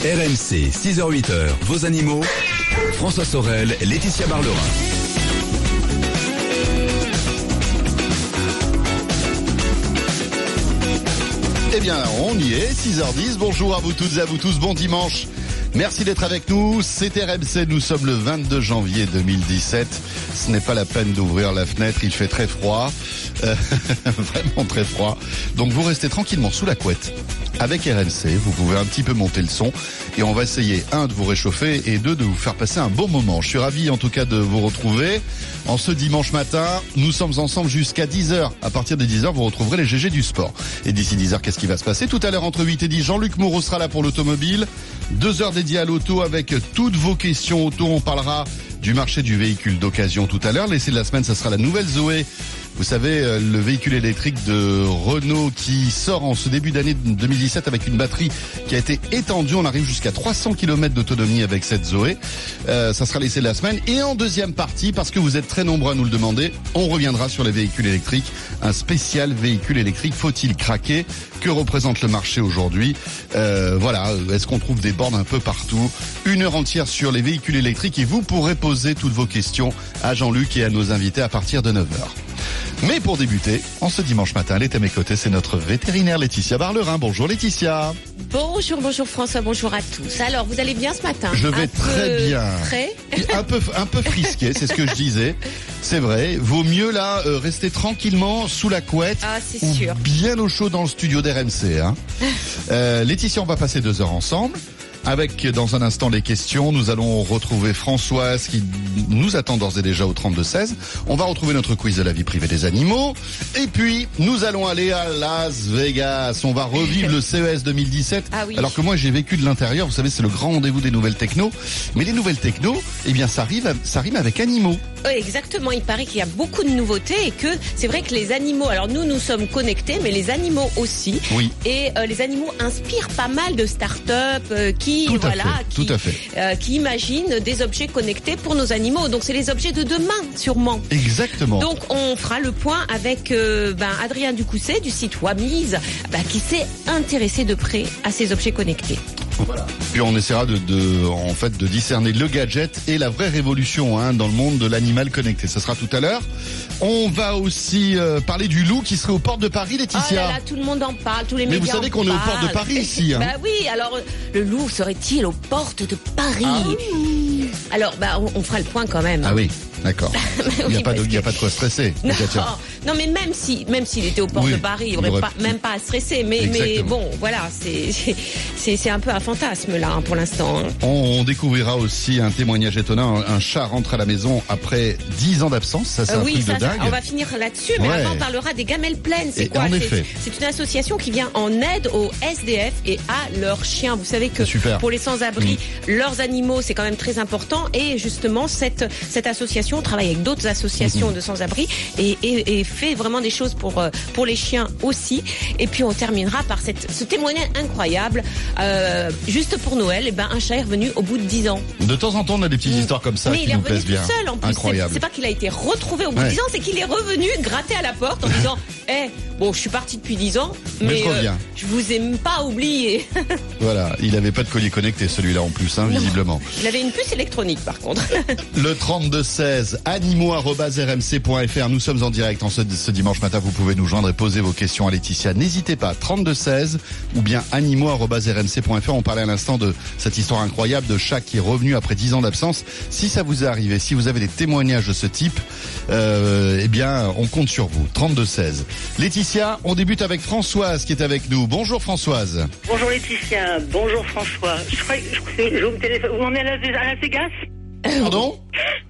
RMC, 6h-8h, vos animaux. François Sorel, Laetitia Barlerin. Eh bien, on y est, 6h10. Bonjour à vous toutes et à vous tous, bon dimanche. Merci d'être avec nous. C'est RMC, nous sommes le 22 janvier 2017. Ce n'est pas la peine d'ouvrir la fenêtre, il fait très froid. Euh, vraiment très froid. Donc vous restez tranquillement sous la couette. Avec RMC, vous pouvez un petit peu monter le son et on va essayer, un, de vous réchauffer et deux, de vous faire passer un bon moment. Je suis ravi en tout cas de vous retrouver. En ce dimanche matin, nous sommes ensemble jusqu'à 10h. À partir de 10h, vous retrouverez les GG du sport. Et d'ici 10h, qu'est-ce qui va se passer? Tout à l'heure, entre 8 et 10, Jean-Luc Moreau sera là pour l'automobile. Deux heures dédiées à l'auto avec toutes vos questions auto. On parlera du marché du véhicule d'occasion tout à l'heure. L'essai de la semaine, ce sera la nouvelle Zoé. Vous savez, euh, le véhicule électrique de Renault qui sort en ce début d'année 2017 avec une batterie qui a été étendue. On arrive jusqu'à 300 km d'autonomie avec cette Zoé. Euh, ça sera de la semaine. Et en deuxième partie, parce que vous êtes très nombreux à nous le demander, on reviendra sur les véhicules électriques. Un spécial véhicule électrique. Faut-il craquer? Que représente le marché aujourd'hui? Euh, Voilà. Est-ce qu'on trouve des bornes un peu partout? Une heure entière sur les véhicules électriques et vous pourrez poser toutes vos questions à Jean-Luc et à nos invités à partir de 9h. Mais pour débuter, en ce dimanche matin, elle est à mes côtés, c'est notre vétérinaire Laetitia Barlerin. Bonjour Laetitia. Bonjour, bonjour François, bonjour à tous. Alors, vous allez bien ce matin? Je vais Un très peu bien. Frais? Un peu, un peu frisqué, c'est ce que je disais. C'est vrai. Vaut mieux là euh, rester tranquillement sous la couette Ah, c'est sûr. bien au chaud dans le studio d'RMC. Hein. Euh, Laetitia, on va passer deux heures ensemble. Avec dans un instant les questions, nous allons retrouver Françoise qui nous attend d'ores et déjà au 32-16. On va retrouver notre quiz de la vie privée des animaux. Et puis, nous allons aller à Las Vegas. On va revivre le CES 2017. Ah oui. Alors que moi, j'ai vécu de l'intérieur. Vous savez, c'est le grand rendez-vous des nouvelles techno. Mais les nouvelles techno, eh bien, ça arrive, ça rime avec animaux. Oui, exactement. Il paraît qu'il y a beaucoup de nouveautés et que c'est vrai que les animaux, alors nous, nous sommes connectés, mais les animaux aussi. Oui. Et euh, les animaux inspirent pas mal de start-up euh, qui, Tout à voilà, fait, qui, tout à fait. euh, qui imaginent des objets connectés pour nos animaux. Donc, c'est les objets de demain, sûrement. Exactement. Donc on fera le point avec euh, ben, Adrien Ducousset du site Wamiz ben, qui s'est intéressé de près à ces objets connectés. Puis on essaiera de, de, en fait, de discerner le gadget et la vraie révolution hein, dans le monde de l'animal connecté. Ce sera tout à l'heure. On va aussi euh, parler du loup qui serait aux portes de Paris, Oh Laetitia. là là, tout le monde en parle, tous les Mais vous médias savez qu'on est aux portes de Paris ici, hein. bah oui, alors euh, le loup serait-il aux portes de Paris? Ah Alors bah on, on fera le point quand même. Ah oui, d'accord. Il n'y a, Oui, pas de- parce il y a que- pas de quoi stresser. Non, mais même si, même s'il était aux portes Oui, de Paris, il il aurait aurait pas, même pas à stresser. Mais, mais bon, voilà, c'est, un peu un fantasme là hein, pour l'instant. hein. On, on découvrira aussi un témoignage étonnant. Un, un chat rentre à la maison après 10 ans d'absence. Ça, c'est Euh, un oui, truc ça, de ça, dingue. on va finir là-dessus, mais Ouais. avant on parlera des gamelles pleines. C'est quoi? C'est- une association qui vient en aide aux SDF et à leurs chiens. Vous savez que. Mm. pour les sans-abri, leurs animaux c'est quand même très important. Et justement cette cette association travaille avec d'autres associations de sans-abri et, et, et fait vraiment des choses pour euh, pour les chiens aussi. Et puis on terminera par cette ce témoignage incroyable. Euh, juste pour Noël, et ben un chat est revenu au bout de 10 ans. De temps en temps, on a des petites histoires comme ça Mais qui il est nous revenu plaisent tout bien. seul en plus. C'est- pas qu'il a été retrouvé au bout Ouais. de 10 ans, c'est qu'il est revenu gratter à la porte en disant Eh, bon, je suis parti depuis 10 ans, Mais mais, je je vous ai pas oublié. Voilà, il avait pas de collier connecté celui-là en plus, hein, visiblement. Il avait une puce électronique par contre. Le 32-16, animaux.rmc.fr. Nous sommes en direct en ce, ce dimanche matin. Vous pouvez nous joindre et poser vos questions à Laetitia. N'hésitez pas, 32-16 ou bien animaux.rmc.fr. On parlait à l'instant de cette histoire incroyable de chat qui est revenu après 10 ans d'absence. Si ça vous est arrivé, si vous avez des témoignages de ce type, euh, eh bien, on compte sur vous. 32-16. Laetitia, on débute avec Françoise qui est avec nous. Bonjour Françoise. Bonjour Laetitia, bonjour François. Je crois que je, je vous téléphone. Vous en êtes à Las, Vegas? Pardon?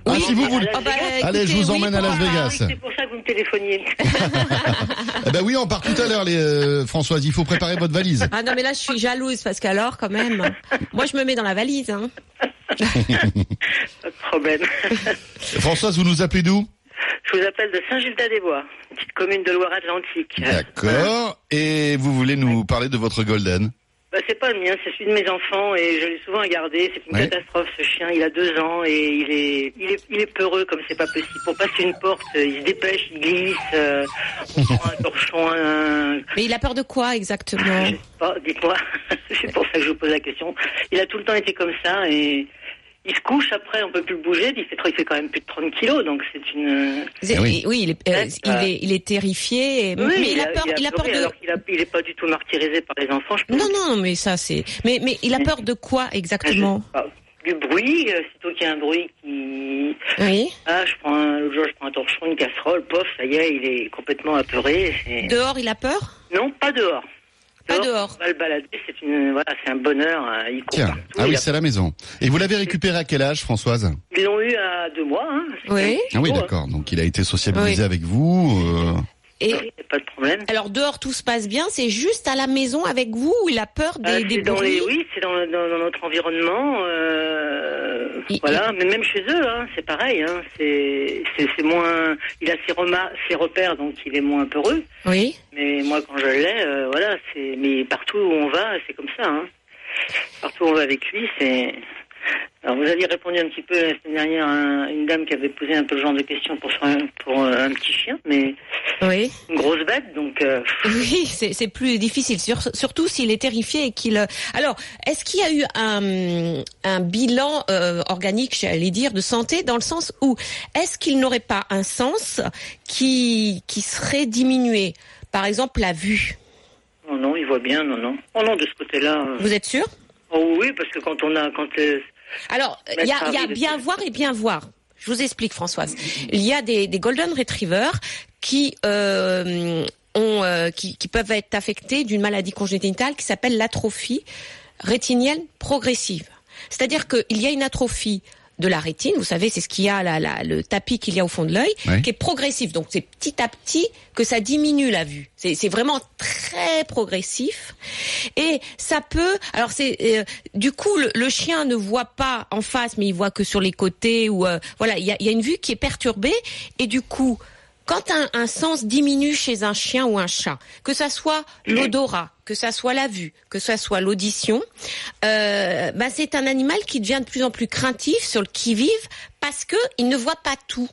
Ah, si vous voulez. Ah bah, Allez, je vous emmène oui, à Las Ah Vegas. oui, c'est pour ça que vous me téléphoniez. Eh ben oui, on part tout à l'heure, les euh, Françoise. Il faut préparer votre valise. Ah non mais là je suis jalouse parce qu'alors quand même, moi je me mets dans la valise. Hein. Pas de problème. Françoise, vous nous appelez d'où? Je vous appelle de Saint-Gildas-des-Bois, petite commune de Loire-Atlantique. D'accord. Et vous voulez nous parler de votre Golden Bah, c'est pas le mien, c'est celui de mes enfants et je l'ai souvent regardé. C'est une Ouais. catastrophe ce chien. Il a deux ans et il est, il est, il est peureux comme c'est pas possible. Pour passer une porte, il se dépêche, il glisse. euh, on prend un torchon, un, Mais il a peur de quoi exactement? Je sais pas. Dites-moi. c'est pour ça que je vous pose la question. Il a tout le temps été comme ça et il se couche après, on peut plus le bouger. Il fait, il fait quand même plus de 30 kilos, donc c'est une. Ah oui. Oui, il est, euh, Ouais, il est, il est terrifié. et- Oui, mais il a peur, il a peur de. Alors qu'il a, il est pas du tout martyrisé par les enfants. Je pense. Non, non, mais ça c'est. Mais, mais il a peur de quoi exactement Ah, Du bruit, euh, sitôt qu'il y a un bruit qui. Oui. Ah, je prends un, jour, je prends un torchon, une casserole, pof, ça y est, il est complètement apeuré. Dehors, il a peur? Non, pas dehors. Pas dehors. On va le balader, c'est une, voilà, c'est un bonheur. hein, Il Tiens, partout, ah oui, c'est à la maison. Et vous l'avez récupéré à quel âge, Françoise Ils l'ont eu à deux mois. Hein. Oui. Ah oui, hein. d'accord. Donc il a été sociabilisé Oui. avec vous. euh, Et Oui, pas de problème. alors dehors tout se passe bien, c'est juste à la maison avec vous où il a peur des, dans les, oui, c'est dans, dans, dans notre environnement. Euh, Il- voilà, mais même chez eux, hein, c'est pareil. Hein, c'est, moins. Il a ses, ses repères, donc il est moins peureux. Oui. Mais moi, quand je l'ai, euh, voilà, c'est. Mais partout où on va, c'est comme ça. Hein. Partout où on va avec lui, c'est. Alors, vous aviez répondu un petit peu la semaine dernière à un- une dame qui avait posé un peu le genre de questions pour, son- pour euh, un petit chien, mais Oui. une grosse bête, donc. euh, Oui, c'est plus difficile, sur- surtout s'il est terrifié et qu'il. euh, Alors, est-ce qu'il y a eu un, un bilan euh, organique, j'allais dire, de santé, dans le sens où est-ce qu'il n'aurait pas un sens qui qui serait diminué, par exemple la vue Non, non, il voit bien, non, non. Oh non, de ce côté-là. euh, Vous êtes sûr? Oh oui, parce que quand on a, quand Alors, il y a, il y a bien voir et bien voir. Je vous explique, Françoise. Il y a des, des golden retrievers qui euh, ont, euh, qui, qui peuvent être affectés d'une maladie congénitale qui s'appelle l'atrophie rétinienne progressive. C'est-à-dire qu'il y a une atrophie de la rétine, vous savez, c'est ce qu'il y a, là, là, le tapis qu'il y a au fond de l'œil, Ouais. qui est progressif. Donc c'est petit à petit que ça diminue la vue. C'est vraiment très progressif. Et ça peut, alors c'est euh, du coup le, le chien ne voit pas en face, mais il voit que sur les côtés ou euh, voilà, il y a, il y a une vue qui est perturbée et du coup. Quand un, sens diminue chez un chien ou un chat, que ça soit l'odorat, que ça soit la vue, que ça soit l'audition, euh, bah, c'est un animal qui devient de plus en plus craintif sur le qui-vive parce que il ne voit pas tout.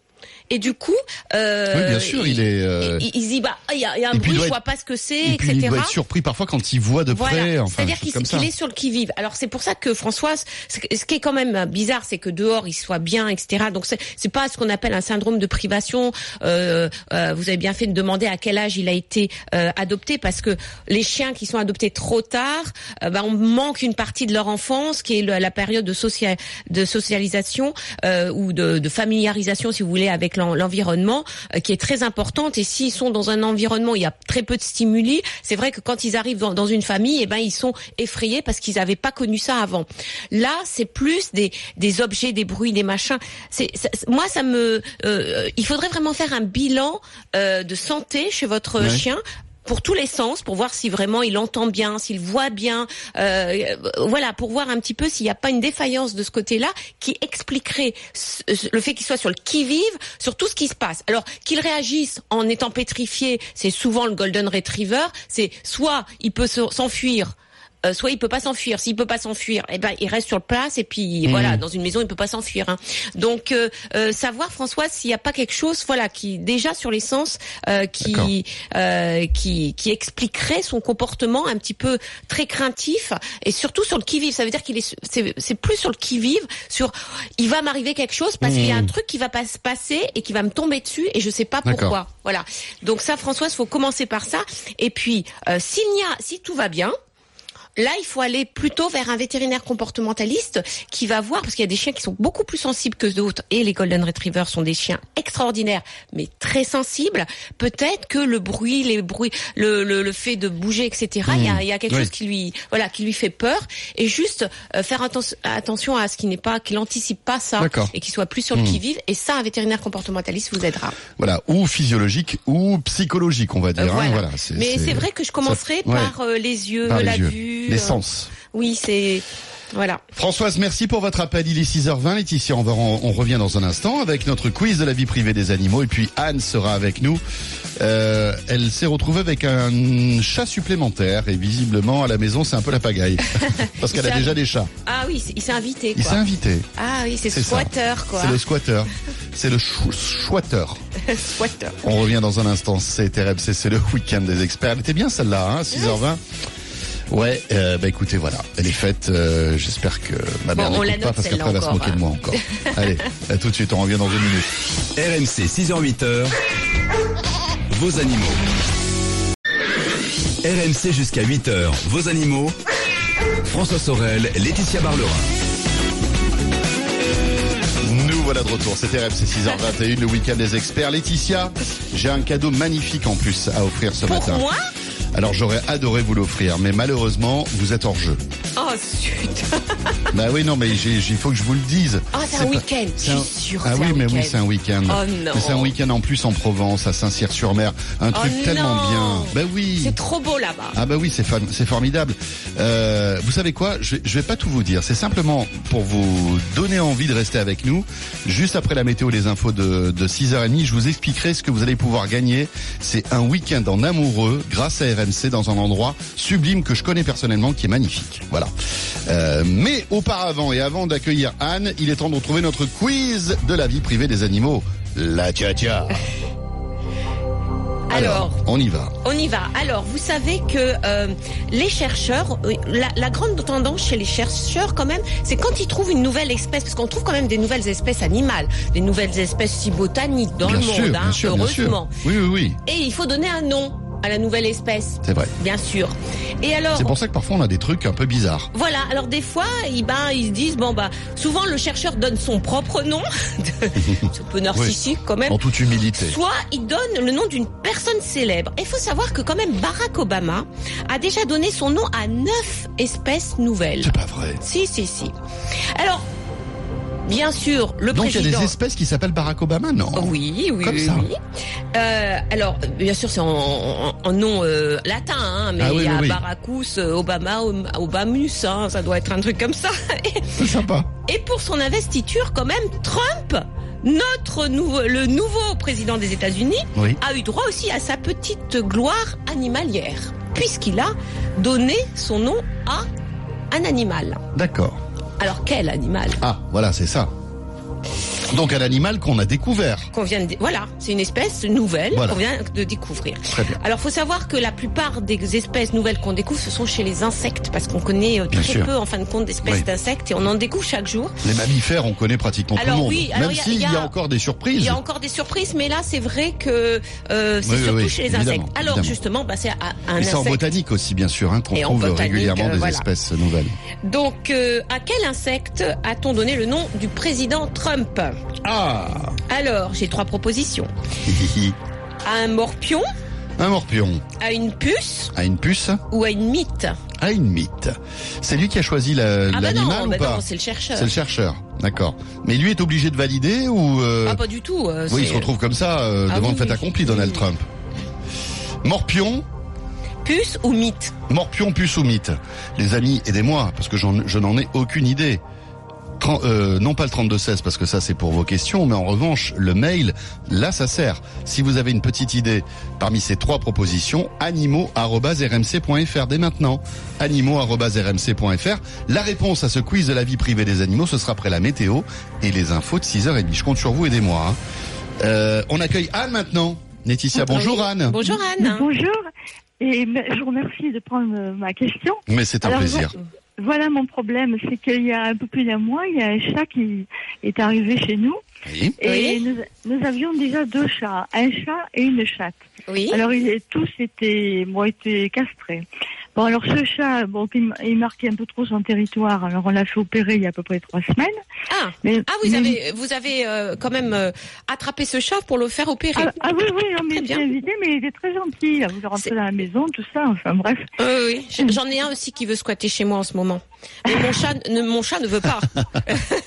Et du coup, euh, Oui, bien sûr, il est. euh, il, il dit bah il y a, il y a un puis il bruit, je être- vois pas ce que c'est, Et puis etc. il doit être surpris parfois quand il voit de près. Voilà, enfin, c'est-à-dire qu'il est sur le qui-vive. Alors c'est pour ça que Françoise, ce qui est quand même bizarre, c'est que dehors il soit bien, etc. Donc c'est pas ce qu'on appelle un syndrome de privation. Euh, euh, vous avez bien fait de demander à quel âge il a été euh, adopté, parce que les chiens qui sont adoptés trop tard, euh, ben, on manque une partie de leur enfance, qui est la période de, socia- de socialisation euh, ou de, de familiarisation, si vous voulez, avec l'en- l'environnement, euh, qui est très importante. Et s'ils sont dans un environnement où il y a très peu de stimuli, c'est vrai que quand ils arrivent dans, dans une famille, eh ben ils sont effrayés parce qu'ils n'avaient pas connu ça avant. Là, c'est plus des, des objets, des bruits, des machins. C'est moi, ça me. euh, il faudrait vraiment faire un bilan euh, de santé chez votre Ouais. chien pour tous les sens, pour voir si vraiment il entend bien, s'il voit bien, euh, voilà, pour voir un petit peu s'il n'y a pas une défaillance de ce côté-là qui expliquerait le fait qu'il soit sur le qui-vive, sur tout ce qui se passe. Alors qu'il réagisse en étant pétrifié, c'est souvent le golden retriever, c'est soit il peut se- s'enfuir. Euh, soit il peut pas s'enfuir. S'il peut pas s'enfuir, eh ben il reste sur place et puis voilà, dans une maison il peut pas s'enfuir. hein. Donc euh, euh, savoir Françoise s'il n'y a pas quelque chose, voilà, qui déjà sur les sens, euh, qui euh, qui qui expliquerait son comportement un petit peu très craintif et surtout sur le qui vive. Ça veut dire qu'il est c'est c'est plus sur le qui vive, sur il va m'arriver quelque chose parce qu'il y a un truc qui va pas se passer et qui va me tomber dessus et je sais pas pourquoi. Voilà. Donc ça Françoise, faut commencer par ça et puis euh, s'il y a si tout va bien, Là, il faut aller plutôt vers un vétérinaire comportementaliste qui va voir, parce qu'il y a des chiens qui sont beaucoup plus sensibles que d'autres, et les Golden Retrievers sont des chiens extraordinaires, mais très sensibles. Peut-être que le bruit, les bruits, le, le, le fait de bouger, etc. Il y a, il y a quelque Oui. chose qui lui, voilà, qui lui fait peur, et juste euh, faire atten- attention à ce qui n'est pas, qu'il anticipe pas ça, et qu'il soit plus sur le qui vive. Et ça, un vétérinaire comportementaliste vous aidera. Voilà, ou physiologique ou psychologique, on va dire. Euh, hein, voilà. Mais c'est vrai que je commencerai ouais. par euh, les yeux, Par les la yeux, vue. Les sens. Oui, c'est Voilà. Françoise, merci pour votre appel. Il est 6h20. Laetitia, on, va, on revient dans un instant avec notre quiz de la vie privée des animaux. Et puis Anne sera avec nous. Euh, elle s'est retrouvée avec un chat supplémentaire. Et visiblement, à la maison, c'est un peu la pagaille. Parce qu'elle a déjà des chats. Ah oui, il s'est invité. Il s'est invité. Ah oui, c'est squatter quoi. C'est le squatter. C'est le squatter. On revient dans un instant. C'est RMC, c'est le week-end des experts. Elle était bien celle-là, hein, 6h20. Ouais, euh, bah écoutez, voilà, elle est faite. euh, J'espère que ma mère Bon, la pas parce qu'après elle va se moquer de moi encore. Allez, à tout de suite, on revient dans une minute. RMC 6h-8h, vos animaux. RMC jusqu'à 8h, vos animaux. François Sorel, Laetitia Barlerin. Nous voilà de retour, c'était RMC 6h21, le week-end des experts. Laetitia, j'ai un cadeau magnifique en plus à offrir ce Pour matin. moi? Alors j'aurais adoré vous l'offrir, mais malheureusement, vous êtes hors jeu. Oh zut. Bah oui, non, mais il faut que je vous le dise. Ah, c'est un week-end. Je un- suis sûre Ah oui, mais oui, c'est un week-end. Oh non. C'est un week-end en plus en Provence, à Saint-Cyr-sur-Mer. Un truc Oh tellement non. bien. Bah oui. C'est trop beau là-bas. Ah bah oui, c'est formidable. Euh, vous savez quoi? Je, vais- je vais pas tout vous dire. C'est simplement pour vous donner envie de rester avec nous. Juste après la météo, les infos de, de 6h30, je vous expliquerai ce que vous allez pouvoir gagner. C'est un week-end en amoureux grâce à RMC dans un endroit sublime que je connais personnellement, qui est magnifique. Voilà. Euh, mais auparavant et avant d'accueillir Anne, il est temps de retrouver notre quiz de la vie privée des animaux. La tia Alors, on y va. On y va. Alors, vous savez que euh, les chercheurs, euh, la, la grande tendance chez les chercheurs, quand même, c'est quand ils trouvent une nouvelle espèce, parce qu'on trouve quand même des nouvelles espèces animales, des nouvelles espèces si botaniques dans bien le sûr, monde, bien hein, sûr. heureusement. Oui, oui, oui. Et il faut donner un nom à la nouvelle espèce, C'est vrai. bien sûr. Et alors, C'est pour ça que parfois on a des trucs un peu bizarres. voilà. Alors des fois, ils, ben, ils se disent bon bah, souvent le chercheur donne son propre nom, c'est un peu narcissique quand même. En toute humilité. Soit il donne le nom d'une personne célèbre. Il faut savoir que quand même Barack Obama a déjà donné son nom à neuf espèces nouvelles. C'est pas vrai. Si, si, si. Alors, bien sûr, le Donc il y a président... des espèces qui s'appellent Barack Obama, non? Oui, oui, Comme oui. ça. oui. Euh, alors, bien sûr, c'est en, en- en nom euh, latin, hein, mais Ah il oui, y a oui. Baracus, euh, Obama, Obamus, hein, ça doit être un truc comme ça. C'est sympa. Et pour son investiture, quand même, Trump, notre nouveau, le nouveau président des États-Unis, Oui. a eu droit aussi à sa petite gloire animalière, puisqu'il a donné son nom à un animal. D'accord. Alors quel animal? Ah, voilà, c'est ça. Donc un animal qu'on a découvert. qu'on vient de... Voilà, c'est une espèce nouvelle Voilà. qu'on vient de découvrir. Très bien. Alors, faut savoir que la plupart des espèces nouvelles qu'on découvre, ce sont chez les insectes, parce qu'on connaît euh, Bien très sûr. peu, en fin de compte, d'espèces Oui. d'insectes, et on en découvre chaque jour. Les mammifères, on connaît pratiquement Alors tout le monde. oui, alors Même s'il il y, y a encore des surprises. Il y a encore des surprises, mais là, c'est vrai que euh, c'est Oui, surtout chez les insectes. Alors, évidemment. justement, bah, c'est un, un Et c'est en insecte. botanique aussi, bien sûr, hein, qu'on trouve régulièrement euh, des voilà. espèces nouvelles. Donc, euh, à quel insecte a-t-on donné le nom du président Trump? Ah Alors, j'ai trois propositions. À un morpion, Un morpion. à une puce À une puce ou à une mythe À une mythe. C'est lui qui a choisi la- Ah bah l'animal non, ou bah pas non, c'est le chercheur. C'est le chercheur. D'accord. Mais lui est obligé de valider ou... euh, Ah, pas du tout. euh, Oui, il se retrouve comme ça euh, Ah devant oui, le fait oui. accompli, Donald. Trump. Morpion, Puce ou mythe? Morpion, puce ou mythe. Les amis, aidez-moi, parce que je n'en ai aucune idée. Euh, non pas le 3216 parce que ça c'est pour vos questions, mais en revanche le mail, là ça sert. Si vous avez une petite idée parmi ces trois propositions, animaux@rmc.fr dès maintenant. animaux@rmc.fr. La réponse à ce quiz de la vie privée des animaux, ce sera après la météo et les infos de 6h30. Je compte sur vous, aidez-moi. hein. Euh, on accueille Anne maintenant. Laetitia, bonjour. Anne. Bonjour Anne. Bonjour, et je vous remercie de prendre ma question. Mais c'est un Alors, plaisir. Voilà mon problème, c'est qu'il y a un peu plus d'un mois, il y a un chat qui est arrivé chez nous Oui. et nous, nous avions déjà deux chats, un chat et une chatte. Oui. Alors ils tous étaient, bon, étaient castrés. Bon alors ce chat, bon, il, marquait un peu trop son territoire, alors on l'a fait opérer il y a à peu près trois semaines. Ah, Mais, ah vous mais- avez, vous avez euh, quand même euh, attrapé ce chat pour le faire opérer. Ah, ah oui, oui, on était invité, mais il était très gentil. Il voulait rentrer C'est- dans la maison, tout ça, enfin bref. Euh, oui, j'en ai un aussi qui veut squatter chez moi en ce moment. Mais mon chat, ne, mon chat ne veut pas.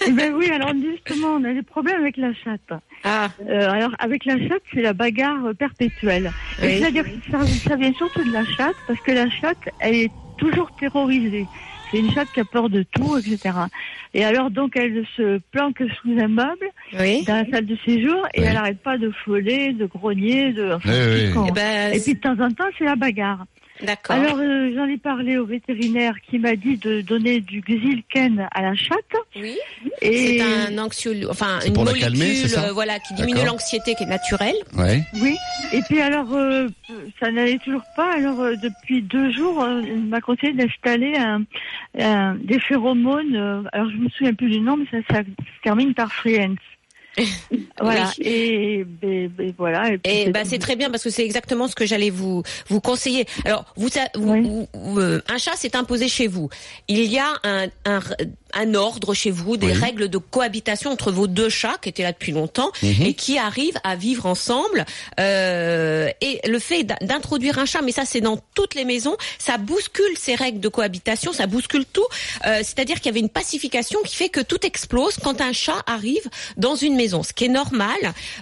Eh ben oui, alors justement, on a des problèmes avec la chatte. Ah, Euh, alors, avec la chatte, c'est la bagarre perpétuelle. Oui. C'est-à-dire que ça, ça vient surtout de la chatte, parce que la chatte, elle est toujours terrorisée. c'est une chatte qui a peur de tout, etc. Et alors donc elle se planque sous un meuble Oui. dans la salle de séjour et Oui. elle arrête pas de frôler, de grogner, de. Enfin, Oui, oui. piquant. Eh ben, Et puis de temps en temps, c'est la bagarre. D'accord. Alors euh, j'en ai parlé au vétérinaire qui m'a dit de donner du xylken à la chatte. oui. Et C'est un anxiolo, enfin C'est une molécule, calmer, c'est ça euh, voilà, qui diminue l'anxiété, qui est naturelle. Ouais. oui. Et puis alors euh, ça n'allait toujours pas. Alors euh, depuis deux jours, euh, il m'a conseillé d'installer un, un- des phéromones. euh, alors je me souviens plus du nom, mais ça, ça se termine par friends. voilà. Oui. Et, ben- ben voilà. Et, Et bah c'est très bien parce que c'est exactement ce que j'allais vous vous conseiller. Alors vous, vous- Oui. vous- vous- euh, un chat s'est imposé chez vous. Il y a un un, un ordre chez vous, des Oui. règles de cohabitation entre vos deux chats qui étaient là depuis longtemps Mhm. et qui arrivent à vivre ensemble. Euh, et le fait d'in- d'introduire un chat, mais ça c'est dans toutes les maisons, ça bouscule ces règles de cohabitation, ça bouscule tout. Euh, C'est-à-dire qu'il y avait une pacification qui fait que tout explose quand un chat arrive dans une maison, ce qui est normal.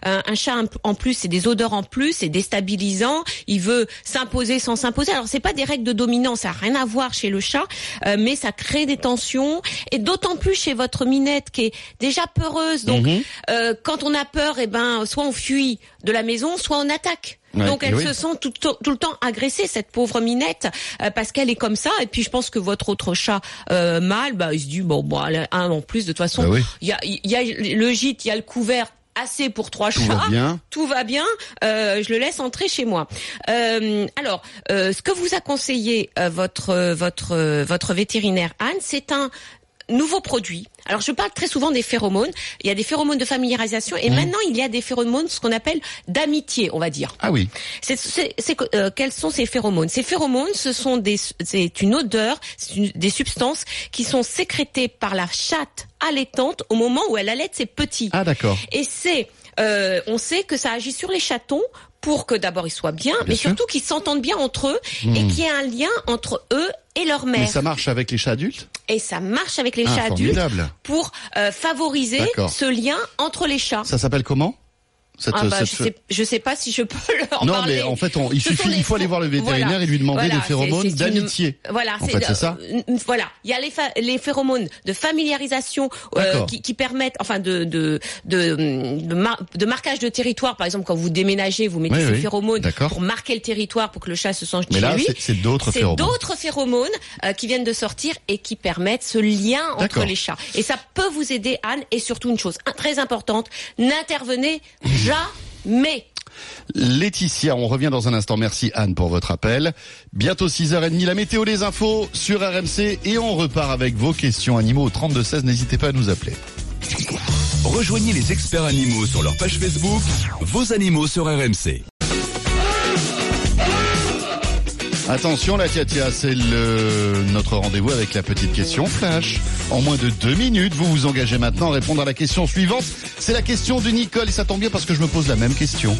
Euh, un chat en plus, c'est des odeurs en plus, c'est déstabilisant. Il veut s'imposer sans s'imposer. Alors c'est pas des règles de dominance, ça a rien à voir chez le chat, euh, mais ça crée des tensions et d'autant plus chez votre minette qui est déjà peureuse. Donc Mhm. euh, quand on a peur, eh ben soit on fuit de la maison, soit on attaque. Ouais, Donc elle oui. se sent tout, le temps agressée cette pauvre minette euh, parce qu'elle est comme ça. Et puis je pense que votre autre chat euh, mâle, bah il se dit bon, bon, elle a un en plus de toute façon. Bah oui. Il y a, il y a le gîte, il y a le couvert assez pour trois Tout chats. va bien. Tout va bien. euh, je le laisse entrer chez moi. Euh, alors, euh, ce que vous a conseillé votre votre votre vétérinaire Anne, c'est un nouveau produit. Alors je parle très souvent des phéromones. Il y a des phéromones de familiarisation et maintenant il y a des phéromones, ce qu'on appelle d'amitié, on va dire. Ah oui. C'est, c'est, c'est, euh, quels sont ces phéromones? Ces phéromones, ce sont des, c'est une odeur, c'est une- des substances qui sont sécrétées par la chatte allaitante au moment où elle allaite ses petits. Ah d'accord. Et c'est, euh, on sait que ça agit sur les chatons pour que d'abord ils soient bien, mais sûr. surtout qu'ils s'entendent bien entre eux et qu'il y ait un lien entre eux et leur Mais mère. ça marche avec les chats adultes Et ça marche avec les Ah, chats adultes formidable. pour euh, favoriser ce lien entre les chats. Ça s'appelle comment? Cette- Ah bah, cette- je, sais, je sais pas si je peux leur Non, parler. mais en fait, on- il Ce suffit, il faut aller voir le vétérinaire Voilà. et lui demander Voilà, des phéromones une- d'amitié. Voilà, En fait, c'est ça Voilà, il y a les, les phéromones de familiarisation euh, qui, qui permettent, enfin, de de de, de, mar- de marquage de territoire. Par exemple, quand vous déménagez, vous mettez Oui, ces oui. phéromones pour marquer le territoire, pour que le chat se sente Mais chez là, lui. c'est- c'est d'autres C'est phéromones. d'autres phéromones euh, qui viennent de sortir et qui permettent ce lien entre les chats. Et ça peut vous aider, Anne. Et surtout une chose très importante n'intervenez jamais. Laetitia, on revient dans un instant. Merci Anne pour votre appel. Bientôt 6h30, la météo, les infos sur RMC et on repart avec vos questions animaux au 3216. N'hésitez pas à nous appeler. Rejoignez les experts animaux sur leur page Facebook, vos animaux sur RMC. Attention la tia c'est notre rendez-vous avec la petite question flash. En moins de deux minutes, vous vous engagez maintenant à répondre à la question suivante. C'est la question de Nicole et ça tombe bien parce que je me pose la même question.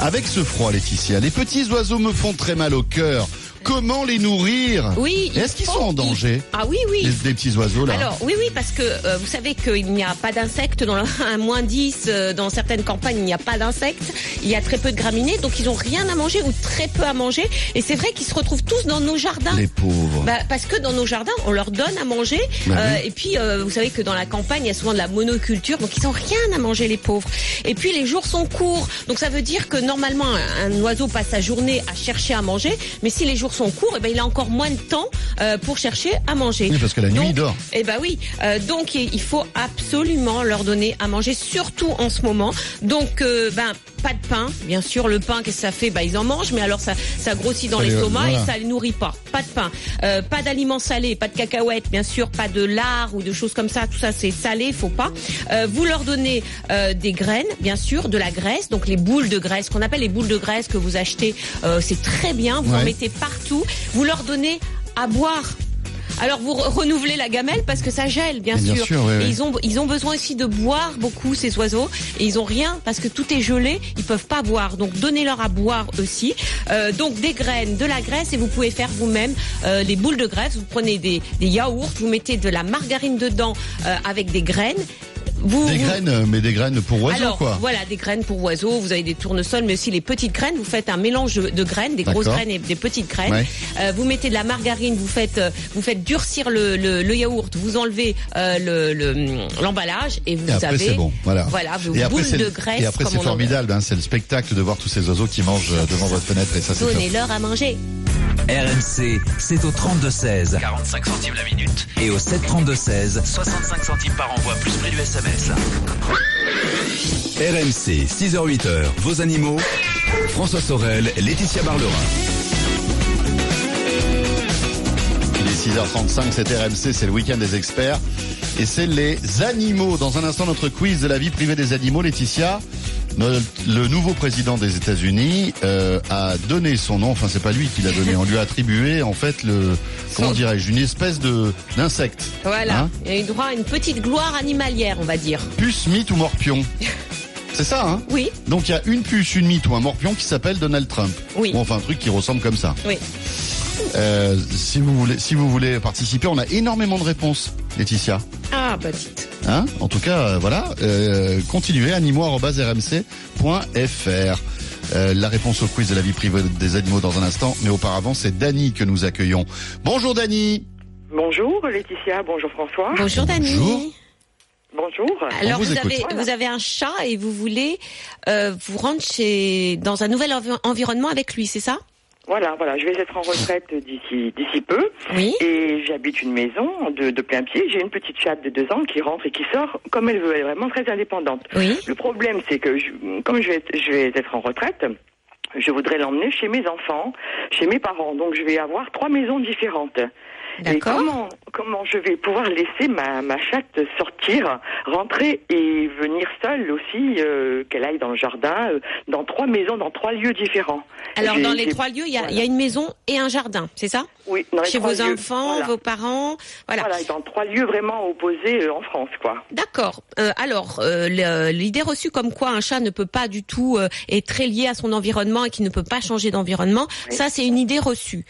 Avec ce froid Laetitia, les petits oiseaux me font très mal au cœur. Comment les nourrir Oui. Est-ce qu'ils sont en danger Ah oui, oui. les, les petits oiseaux là Alors oui, oui, parce que euh, vous savez qu'il n'y a pas d'insectes dans le, un moins 10 euh, dans certaines campagnes, il n'y a pas d'insectes, il y a très peu de graminées, donc ils ont rien à manger ou très peu à manger. Et c'est vrai qu'ils se retrouvent tous dans nos jardins. Les pauvres. Bah, parce que dans nos jardins, on leur donne à manger. Bah euh, oui. Et puis, vous savez que dans la campagne, il y a souvent de la monoculture, donc ils ont rien à manger, les pauvres. Et puis, les jours sont courts. Donc, ça veut dire que normalement, un, un oiseau passe sa journée à chercher à manger. Mais si les jours sont courts, eh ben, il a encore moins de temps euh, pour chercher à manger. Oui, parce que la nuit, il dort. Eh ben oui. Euh, donc, il il faut absolument leur donner à manger, surtout en ce moment. Donc, euh, ben, pas de pain. Bien sûr, le pain, qu'est-ce que ça fait? Ben, ils en mangent, mais alors ça, ça grossit dans l'estomac voilà. et ça les nourrit pas. Pas de pain, euh, pas d'aliments salés, pas de cacahuètes, bien sûr, pas de lard ou de choses comme ça. Tout ça, c'est salé, faut pas. Euh, vous leur donnez euh, des graines, bien sûr, de la graisse, donc les boules de graisse, qu'on appelle les boules de graisse que vous achetez. euh, c'est très bien. Vous en mettez partout. Vous leur donnez à boire. Alors vous re- renouvelez la gamelle parce que ça gèle, bien, Bien sûr, ouais, Et ouais. ils ont ils ont besoin aussi de boire beaucoup ces oiseaux et ils ont rien parce que tout est gelé, ils peuvent pas boire. Donc donnez-leur à boire aussi. Euh, donc des graines, de la graisse et vous pouvez faire vous-même euh, les boules de graisse. Vous prenez des, des yaourts, vous mettez de la margarine dedans euh, avec des graines vous, Des vous- graines, euh, mais des graines pour oiseaux, alors, quoi. voilà, des graines pour oiseaux, vous avez des tournesols, mais aussi les petites graines. Vous faites un mélange de graines, des grosses graines et des petites graines. Ouais. Euh, vous mettez de la margarine, vous faites, euh, vous faites durcir le, le, le yaourt, vous enlevez euh, le- le- l'emballage et vous Et après, avez, bon. Voilà. voilà, vos et après, boules c'est de graisse. Et après, c'est formidable. Hein, c'est le spectacle de voir tous ces oiseaux qui mangent devant votre fenêtre. Et ça, c'est. Donnez-leur à manger. RMC, c'est au 32-16. 45 centimes la minute. Et au 732-16. 65 centimes par envoi, plus prix du SMS. RMC, 6h-8h, vos animaux. François Sorel, Laetitia Barlerin. Il est 6h35, c'est RMC, c'est le week-end des experts. Et c'est les animaux. Dans un instant, notre quiz de la vie privée des animaux, Laetitia. Le, le nouveau président des États-Unis euh, a donné son nom. Enfin, c'est pas lui qui l'a donné. On lui a attribué en fait le comment dirais-je une espèce de d'insecte. Voilà. Hein Il a eu droit à une petite gloire animalière, on va dire. Puce, mythe ou morpion. C'est ça, hein Oui, Donc il y a une puce, une mythe ou un morpion qui s'appelle Donald Trump. Oui. Ou enfin un truc qui ressemble comme ça. oui. Euh, si vous voulez, si vous voulez participer, on a énormément de réponses, Laetitia. Ah, petite. Hein? En tout cas, euh, voilà. Euh, continuez animaux@rmc.fr. Euh, la réponse au quiz de la vie privée des animaux dans un instant, mais auparavant c'est Dany que nous accueillons. Bonjour Dany. Bonjour Laetitia, bonjour François. Bonjour Dani. Bonjour. Bonjour. Alors vous, avez vous avez un chat et vous voulez euh, vous rendre chez dans un nouvel envi- environnement avec lui, c'est ça? Voilà, voilà, je vais être en retraite d'ici d'ici peu Oui. et j'habite une maison de, de plein pied. J'ai une petite chatte de deux ans qui rentre et qui sort comme elle veut. Elle est vraiment très indépendante. Oui. Le problème, c'est que je- comme je vais, être, je vais être en retraite, je voudrais l'emmener chez mes enfants, chez mes parents. Donc je vais avoir trois maisons différentes. Et comment, comment je vais pouvoir laisser ma, ma chatte sortir, rentrer et venir seule aussi, euh, qu'elle aille dans le jardin, euh, dans trois maisons, dans trois lieux différents? Alors dans les trois lieux, il y a, voilà. il y a une maison et un jardin, c'est ça? Oui, dans les Chez trois vos lieux. enfants, Voilà. vos parents, voilà. Voilà, dans trois lieux vraiment opposés euh, en France, quoi. D'accord. Alors, l'idée reçue comme quoi un chat ne peut pas du tout être très lié à son environnement et qu'il ne peut pas changer d'environnement, Oui. ça c'est une idée reçue.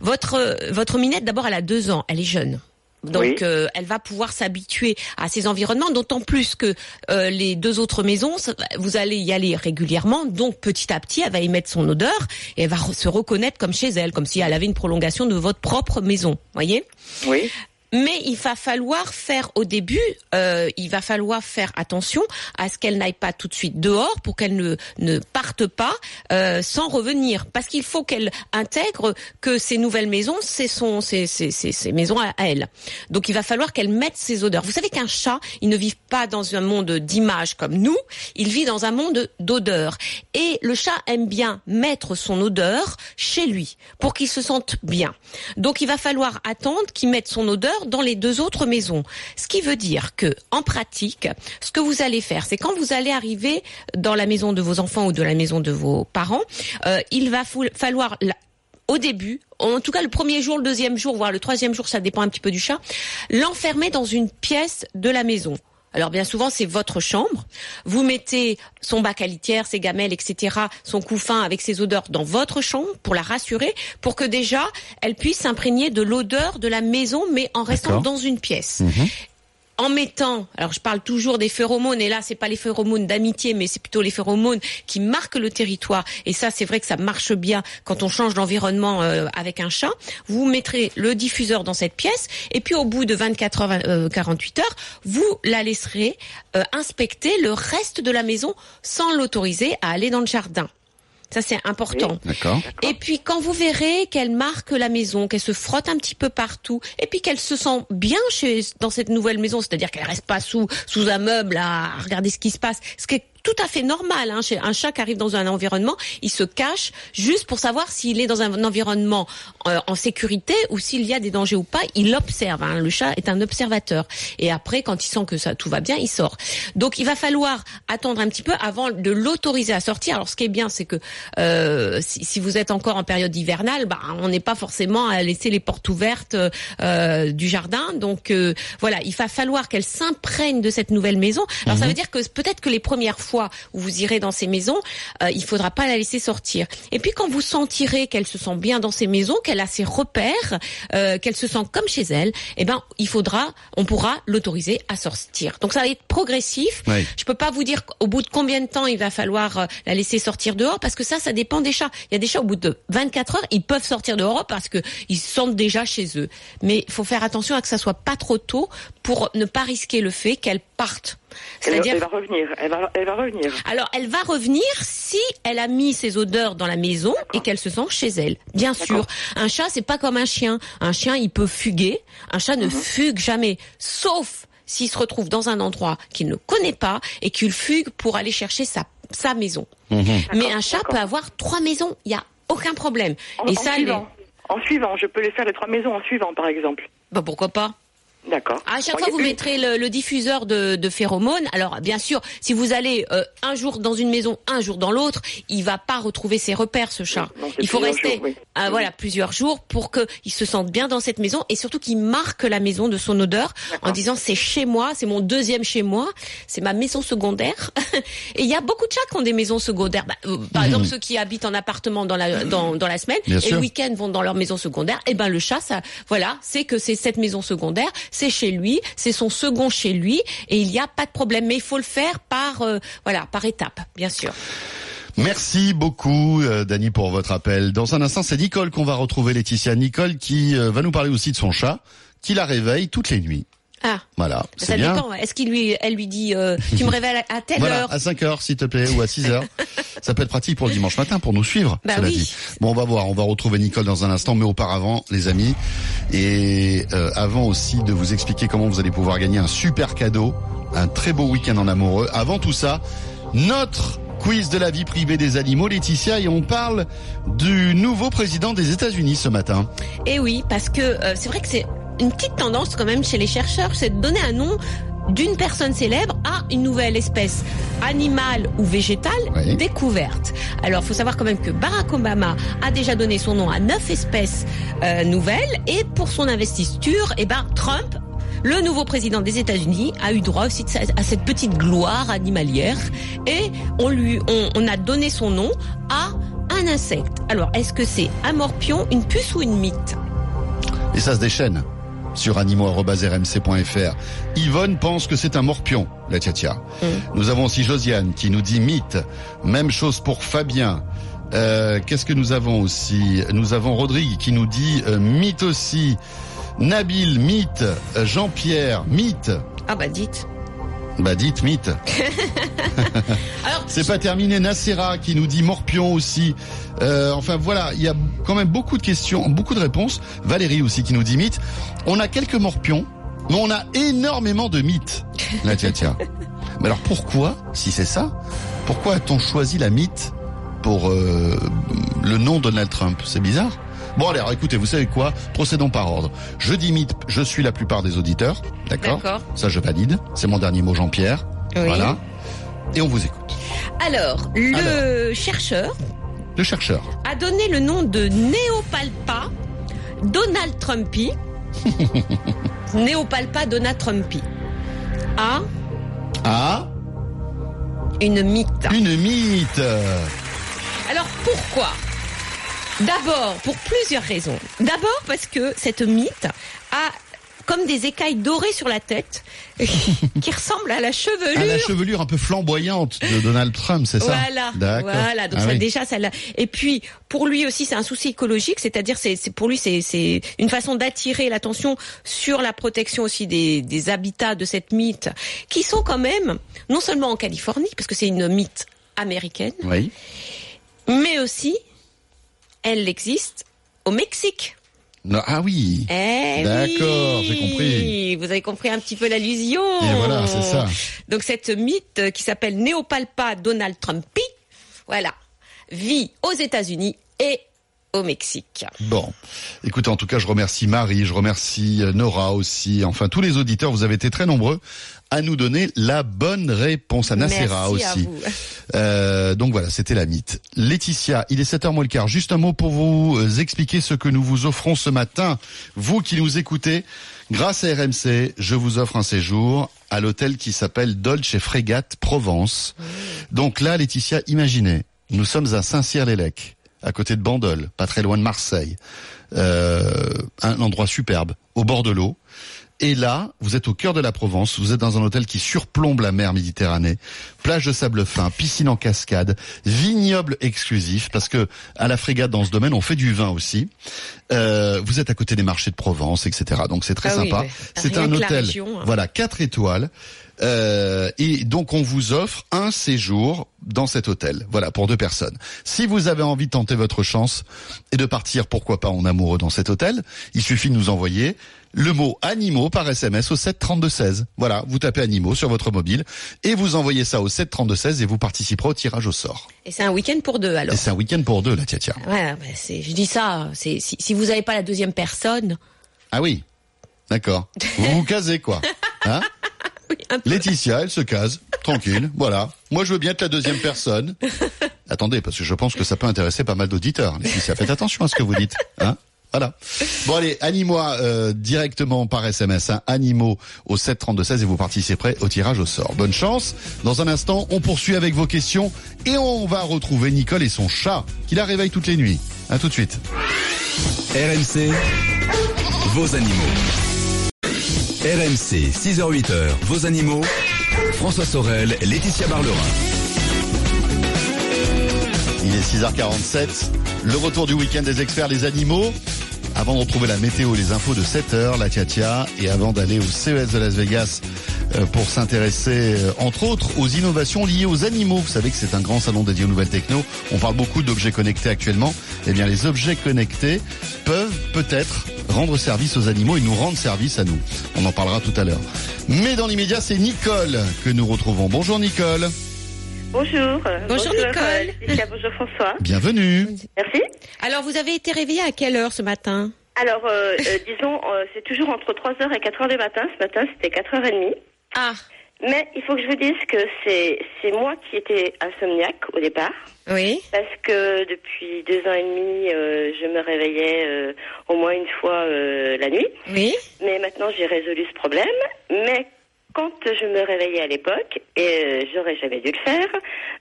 Votre votre minette, d'abord, elle a deux ans, elle est jeune. Donc, Oui. euh, elle va pouvoir s'habituer à ces environnements, d'autant plus que euh, les deux autres maisons, vous allez y aller régulièrement. Donc, petit à petit, elle va y mettre son odeur et elle va se reconnaître comme chez elle, comme si elle avait une prolongation de votre propre maison. Voyez? Oui. Mais il va falloir faire au début, euh, il va falloir faire attention à ce qu'elle n'aille pas tout de suite dehors pour qu'elle ne ne parte pas euh, sans revenir, parce qu'il faut qu'elle intègre que ces nouvelles maisons, c'est son, c'est c'est c'est maisons à, à elle. Donc il va falloir qu'elle mette ses odeurs. Vous savez qu'un chat, il ne vit pas dans un monde d'images comme nous, il vit dans un monde d'odeurs. Et le chat aime bien mettre son odeur chez lui pour qu'il se sente bien. Donc il va falloir attendre qu'il mette son odeur dans les deux autres maisons. Ce qui veut dire que, en pratique, ce que vous allez faire, c'est quand vous allez arriver dans la maison de vos enfants ou de la maison de vos parents, euh, il va falloir au début, en tout cas le premier jour, le deuxième jour, voire le troisième jour, ça dépend un petit peu du chat, l'enfermer dans une pièce de la maison. Alors bien souvent c'est votre chambre. Vous mettez son bac à litière, ses gamelles, etc., son couffin avec ses odeurs dans votre chambre pour la rassurer, pour que déjà elle puisse s'imprégner de l'odeur de la maison, mais en restant dans une pièce. En mettant, alors je parle toujours des phéromones, et là c'est pas les phéromones d'amitié, mais c'est plutôt les phéromones qui marquent le territoire. Et ça, c'est vrai que ça marche bien quand on change d'environnement euh, avec un chat. Vous mettrez le diffuseur dans cette pièce, et puis au bout de 24 heures, euh, 48 heures, vous la laisserez euh, inspecter le reste de la maison sans l'autoriser à aller dans le jardin. Ça, c'est important. D'accord. Et puis quand vous verrez qu'elle marque la maison, qu'elle se frotte un petit peu partout, et puis qu'elle se sent bien chez dans cette nouvelle maison, c'est-à-dire qu'elle reste pas sous sous un meuble à regarder ce qui se passe, ce qui est tout à fait normal. Hein, chez un chat qui arrive dans un environnement, il se cache juste pour savoir s'il est dans un environnement euh, en sécurité ou s'il y a des dangers ou pas. Il observe. Hein, le chat est un observateur. Et après, quand il sent que ça tout va bien, il sort. Donc, il va falloir attendre un petit peu avant de l'autoriser à sortir. Alors, ce qui est bien, c'est que euh, si, si vous êtes encore en période hivernale, bah, on n'est pas forcément à laisser les portes ouvertes euh, du jardin. Donc, euh, voilà, il va falloir qu'elle s'imprègne de cette nouvelle maison. Alors, ça veut dire que peut-être que les premières fois fois où vous irez dans ces maisons, euh, il faudra pas la laisser sortir. Et puis quand vous sentirez qu'elle se sent bien dans ces maisons, qu'elle a ses repères, euh, qu'elle se sent comme chez elle, eh ben il faudra, on pourra l'autoriser à sortir. Donc ça va être progressif. Oui. Je peux pas vous dire au bout de combien de temps il va falloir euh, la laisser sortir dehors parce que ça, ça dépend des chats. Il y a des chats au bout de 24 heures, ils peuvent sortir dehors parce que ils se sentent déjà chez eux. Mais il faut faire attention à que ça soit pas trop tôt pour ne pas risquer le fait qu'elle parte. Elle, C'est-à-dire elle va revenir. Elle va, elle va revenir. alors, elle va revenir si elle a mis ses odeurs dans la maison et qu'elle se sent chez elle. Bien sûr, un chat c'est pas comme un chien. Un chien il peut fuguer. Un chat ne fugue jamais, sauf s'il se retrouve dans un endroit qu'il ne connaît pas et qu'il fugue pour aller chercher sa sa maison. Mais un chat peut avoir trois maisons. Il y a aucun problème. En, et en ça, les- suivant. En suivant, je peux les faire les trois maisons en suivant, par exemple. bah pourquoi pas? D'accord. À chaque Bon, fois, vous une- mettrez le, le diffuseur de, de phéromones. Alors, bien sûr, si vous allez euh, un jour dans une maison, un jour dans l'autre, il va pas retrouver ses repères, ce chat. Non, il faut rester, jours, oui. Mhm. voilà, plusieurs jours pour que il se sente bien dans cette maison et surtout qu'il marque la maison de son odeur en disant c'est chez moi, c'est mon deuxième chez moi, c'est ma maison secondaire. et il y a beaucoup de chats qui ont des maisons secondaires. Bah, euh, par exemple, ceux qui habitent en appartement dans la dans, dans la semaine Bien et sûr. le week-end vont dans leur maison secondaire. Et ben le chat, ça, voilà, c'est que c'est cette maison secondaire, c'est chez lui, c'est son second chez lui, et il n'y a pas de problème. Mais il faut le faire par, euh, voilà, par étapes, bien sûr. Merci beaucoup, euh, Dani, pour votre appel. Dans un instant, c'est Nicole qu'on va retrouver, Laetitia. Nicole qui euh, va nous parler aussi de son chat, qui la réveille toutes les nuits. Ah, Voilà, ça bien. dépend. Est-ce qu'il lui, elle lui dit, euh, tu me révèles à telle Voilà, heure à 5 heures, s'il te plaît, ou à 6 heures. Ça peut être pratique pour le dimanche matin, pour nous suivre, Bah oui. dit. Bon, on va voir, on va retrouver Nicole dans un instant, mais auparavant, les amis, et euh, avant aussi de vous expliquer comment vous allez pouvoir gagner un super cadeau, un très beau week-end en amoureux. Avant tout ça, notre quiz de la vie privée des animaux, Laetitia, et on parle du nouveau président des États-Unis ce matin. Et oui, parce que euh, c'est vrai que c'est une petite tendance quand même chez les chercheurs, c'est de donner un nom d'une personne célèbre à une nouvelle espèce animale ou végétale Oui. découverte. Alors, faut savoir quand même que Barack Obama a déjà donné son nom à neuf espèces euh, nouvelles et pour son investiture, eh ben Trump le nouveau président des États-Unis a eu droit aussi à cette petite gloire animalière et on lui, on, on a donné son nom à un insecte. Alors, est-ce que c'est un morpion, une puce ou une mythe? Et ça se déchaîne sur animaux.rmc.fr. Yvonne pense que c'est un morpion, la tia Nous avons aussi Josiane qui nous dit mythe. Même chose pour Fabien. Euh, Qu'est-ce que nous avons aussi? Nous avons Rodrigue qui nous dit euh, mythe aussi. Nabil, mythe. Jean-Pierre, mythe. Ah bah dites. Bah dites mythe. Alors, C'est pas terminé. Nacera qui nous dit morpion aussi. Euh, enfin voilà, il y a quand même beaucoup de questions, beaucoup de réponses. Valérie aussi qui nous dit mythe. On a quelques morpions, mais on a énormément de mythes. La tia tia. Mais alors pourquoi, si c'est ça, pourquoi a-t-on choisi la mythe pour euh, le nom Donald Trump? C'est bizarre. Bon alors écoutez, vous savez quoi? Procédons par ordre. Je dis mythe, je suis la plupart des auditeurs, d'accord? D'accord. Ça je valide. C'est mon dernier mot, Jean-Pierre. Oui. Voilà. Et on vous écoute. alors, le chercheur Le chercheur. a donné le nom de Néopalpa Donald Trumpy. Néopalpa Donald Trumpy. À Ah, une mythe. une mythe. Alors pourquoi? D'abord, pour plusieurs raisons. D'abord parce que cette mythe a comme des écailles dorées sur la tête qui ressemblent à la chevelure. À la chevelure un peu flamboyante de Donald Trump, c'est ça Voilà, D'accord. voilà. Donc Ah ça, oui. déjà, ça. Et puis pour lui aussi, c'est un souci écologique, c'est-à-dire c'est, pour lui, c'est, c'est une façon d'attirer l'attention sur la protection aussi des, des habitats de cette mythe, qui sont quand même non seulement en Californie, parce que c'est une mythe américaine, Oui. mais aussi elle existe au Mexique. Non, ah oui. Eh D'accord, oui. j'ai compris. Vous avez compris un petit peu l'allusion. Et voilà, c'est ça. Donc cette mythe qui s'appelle Neopalpa Donald Trumpy, voilà, vit aux États-Unis et au Mexique. Bon. Écoutez, en tout cas, je remercie Marie, je remercie euh, Nora aussi. Enfin, tous les auditeurs, vous avez été très nombreux à nous donner la bonne réponse. À Nacera Merci à aussi. vous. Euh, donc voilà, c'était la mythe. Laetitia, il est 7h moins le quart. Juste un mot pour vous euh, expliquer ce que nous vous offrons ce matin. Vous qui nous écoutez, grâce à RMC, je vous offre un séjour à l'hôtel qui s'appelle Dolce Frégate Provence. Donc là, Laetitia, imaginez, nous sommes à Saint-Cyr-les-Lecs, à côté de Bandol, pas très loin de Marseille. Euh, un endroit superbe, au bord de l'eau. Et là, vous êtes au cœur de la Provence, vous êtes dans un hôtel qui surplombe la mer Méditerranée, plage de sable fin, piscine en cascade, vignoble exclusif, parce que à la frégate dans ce domaine, on fait du vin aussi. Euh, vous êtes à côté des marchés de Provence, etc. Donc c'est très Ah sympa. C'est un hôtel, région, hein. voilà, quatre étoiles. Euh, et donc on vous offre un séjour dans cet hôtel, voilà, pour deux personnes. Si vous avez envie de tenter votre chance et de partir, pourquoi pas en amoureux dans cet hôtel, il suffit de nous envoyer le mot animaux par SMS au 7 32 16. Voilà, vous tapez animaux sur votre mobile et vous envoyez ça au 7 32 16 et vous participerez au tirage au sort. Et c'est un week-end pour deux alors. Et c'est un week-end pour deux, la tia tia. Ouais, bah, je dis ça. C'est si, si vous n'avez pas la deuxième personne, Ah oui, d'accord. Vous vous casez quoi hein. Laetitia, elle se case, tranquille, voilà. Moi, je veux bien être la deuxième personne. Attendez, parce que je pense que ça peut intéresser pas mal d'auditeurs. Laetitia, faites attention à ce que vous dites, hein voilà. Bon allez, animaux euh, directement par SMS, hein, animaux au 73216 et vous participerez au tirage au sort. Bonne chance. Dans un instant, on poursuit avec vos questions et on va retrouver Nicole et son chat qui la réveille toutes les nuits. À tout de suite. RMC, vos animaux. RMC, 6h-8h, vos animaux. François Sorel, Laetitia Barlerin. Il est 6h47, le retour du week-end des experts les animaux. Avant de retrouver la météo et les infos de 7h, la Tia et avant d'aller au CES de Las Vegas euh, pour s'intéresser, euh, entre autres, aux innovations liées aux animaux. Vous savez que c'est un grand salon dédié aux nouvelles techno. On parle beaucoup d'objets connectés actuellement. Eh bien, les objets connectés peuvent peut-être rendre service aux animaux et nous rendre service à nous. On en parlera tout à l'heure. Mais dans l'immédiat, c'est Nicole que nous retrouvons. Bonjour Nicole. Bonjour. Bonjour, Nicole. euh, Laetitia, bonjour François. Bienvenue. Merci. Alors vous avez été réveillé à quelle heure ce matin? Alors, euh, euh, disons, euh, c'est toujours entre 3h et 4h du matin. Ce matin, c'était 4h30. Ah, Mais il faut que je vous dise que c'est c'est moi qui étais insomniaque au départ. oui. Parce que depuis deux ans et demi, euh, je me réveillais euh, au moins une fois euh, la nuit. Oui. Mais maintenant, j'ai résolu ce problème. Mais quand je me réveillais à l'époque, et euh, j'aurais jamais dû le faire,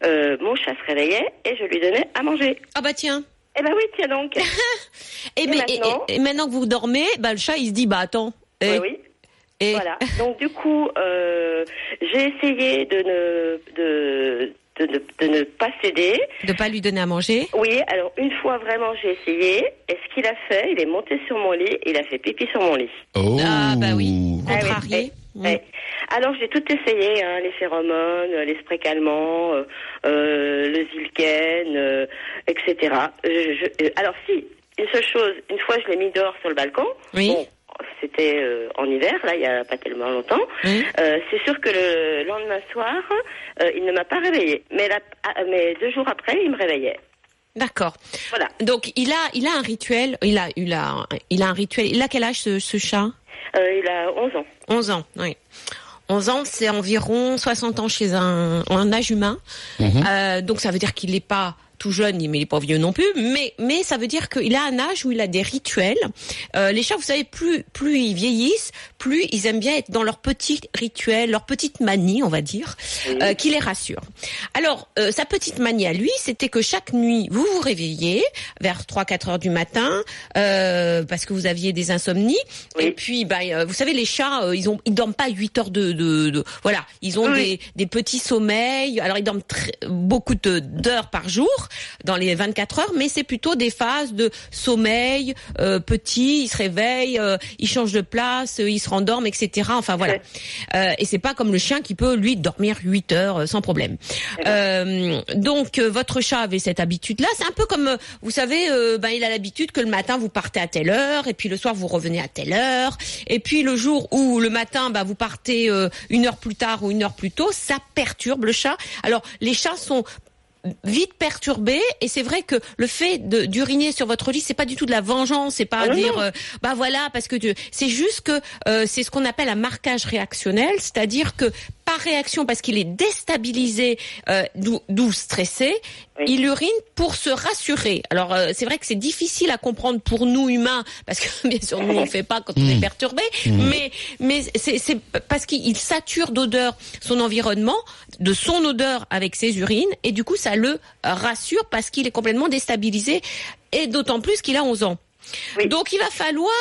euh, mon chat se réveillait et je lui donnais à manger. Ah bah tiens. Eh ben oui, tiens donc. Et, mais- maintenant et- et maintenant que vous dormez, bah, le chat il se dit bah attends. Oui, Et, oui. et- Voilà. Donc du coup, euh, j'ai essayé de ne de, de, ne- de ne pas céder. de pas lui donner à manger. Oui, alors une fois vraiment j'ai essayé, et ce qu'il a fait, il est monté sur mon lit, il a fait pipi sur mon lit. Oh. Ah bah oui. Ah oui. Eh. Alors j'ai tout essayé, hein, les phéromones, euh, les sprays calmants, euh, euh, le zilken, euh, etc. Je- je- alors si, une seule chose, une fois je l'ai mis dehors sur le balcon. Oui. Bon, c'était en hiver, là, il y a pas tellement longtemps. Oui. C'est sûr que le lendemain soir, il ne m'a pas réveillé. Mais, la- ah, mais deux jours après, il me réveillait. D'accord. Voilà. Donc il a il a un rituel. Il a il a il a un rituel. Il a quel âge ce, ce chat? Euh, il a 11 ans. 11 ans. Oui. 11 ans, c'est environ 60 ans chez un, un âge humain. Euh, donc ça veut dire qu'il n'est pas tout jeune, mais il n'est pas vieux non plus. Mais mais ça veut dire qu'il a un âge où il a des rituels. Euh, les chats, vous savez, plus plus ils vieillissent, plus ils aiment bien être dans leurs petits rituels, leurs petites manies, on va dire, euh, qui les rassurent. Alors euh, sa petite manie à lui, c'était que chaque nuit, vous vous réveillez vers 3-4 heures du matin euh, parce que vous aviez des insomnies. Oui. Et puis, euh, vous savez, les chats, euh, ils ont, ils dorment pas 8 heures de, de, de- voilà, ils ont Oui. des, des petits sommeils. Alors, ils dorment très- beaucoup d'heures par jour dans les 24 heures, mais c'est plutôt des phases de sommeil euh, petit. Ils se réveillent, euh, ils changent de place, euh, ils se rendorment, etc. Enfin voilà. Euh, et c'est pas comme le chien qui peut lui dormir 8 heures euh, sans problème. Euh, donc euh, votre chat avait cette habitude-là. C'est un peu comme, vous savez, euh, ben il a l'habitude que le matin vous partez à telle heure et puis le soir vous revenez à telle heure. Et puis le jour où le matin ben, vous partez euh, une heure plus tard ou une heure plus tôt, ça perturbe le chat. Alors les chats sont vite perturbé. Et c'est vrai que le fait de d'uriner sur votre lit c'est pas du tout de la vengeance c'est pas Ah dire euh, bah voilà parce que tu- c'est juste que euh, c'est ce qu'on appelle un marquage réactionnel c'est-à-dire que par réaction, parce qu'il est déstabilisé, euh, d'où d'où stressé, Oui. il urine pour se rassurer. Alors euh, c'est vrai que c'est difficile à comprendre pour nous humains, parce que bien sûr nous on fait pas quand on est perturbé, mais mais c'est c'est parce qu'il sature d'odeur son environnement, de son odeur avec ses urines, et du coup ça le rassure parce qu'il est complètement déstabilisé, et d'autant plus qu'il a 11 ans. Oui. Donc il va falloir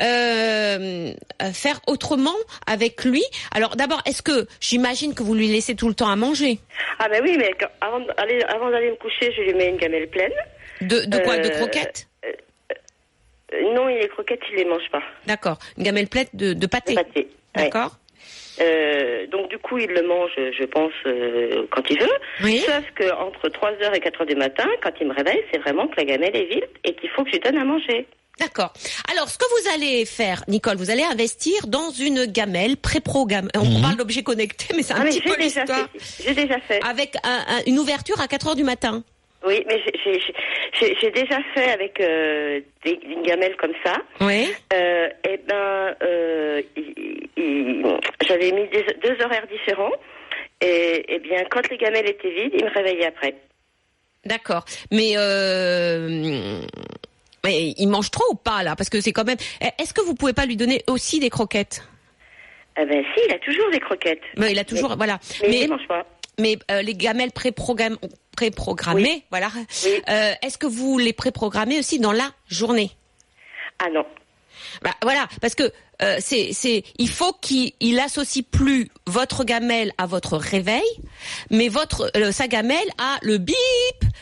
euh, euh, faire autrement avec lui. Alors d'abord, est-ce que j'imagine que vous lui laissez tout le temps à manger? Ah ben oui, mais quand- avant d'aller avant d'aller me coucher, je lui mets une gamelle pleine. De, de quoi? De Euh, croquettes? Euh, non, les croquettes, il les mange pas. D'accord. Une gamelle pleine de, de pâté. Le pâté. Ouais. Euh, donc du coup, il le mange, je pense, euh, quand il veut. Oui. Sauf que entre 3h et 4h du matin, quand il me réveille, c'est vraiment que la gamelle est vide et qu'il faut que je lui donne à manger. D'accord. Alors, ce que vous allez faire, Nicole, vous allez investir dans une gamelle pré-programmée. On Mhm. parle d'objets connectés, mais c'est un Ah, mais petit j'ai peu déjà l'histoire. fait. J'ai déjà fait. Avec un- un- une ouverture à 4 heures du matin. Oui, mais j'ai- déjà fait avec euh, des, une gamelle comme ça. Oui. Euh, et ben, euh, j'avais mis des- deux horaires différents. Et, et bien, quand les gamelles étaient vides, il me réveillait après. D'accord. Mais euh, mais il mange trop ou pas là? Parce que c'est quand même. Est-ce que vous pouvez pas lui donner aussi des croquettes? Eh ben si, il a toujours des croquettes. Mais il a toujours, voilà. Mais, il les mange pas. Mais euh, les gamelles préprogramm- préprogrammées, Oui. voilà. Oui. Euh, Est-ce que vous les préprogrammez aussi dans la journée? Ah non. Bah, voilà, parce que euh, c'est, c'est, il faut qu'il il associe plus votre gamelle à votre réveil, mais votre euh, sa gamelle à le bip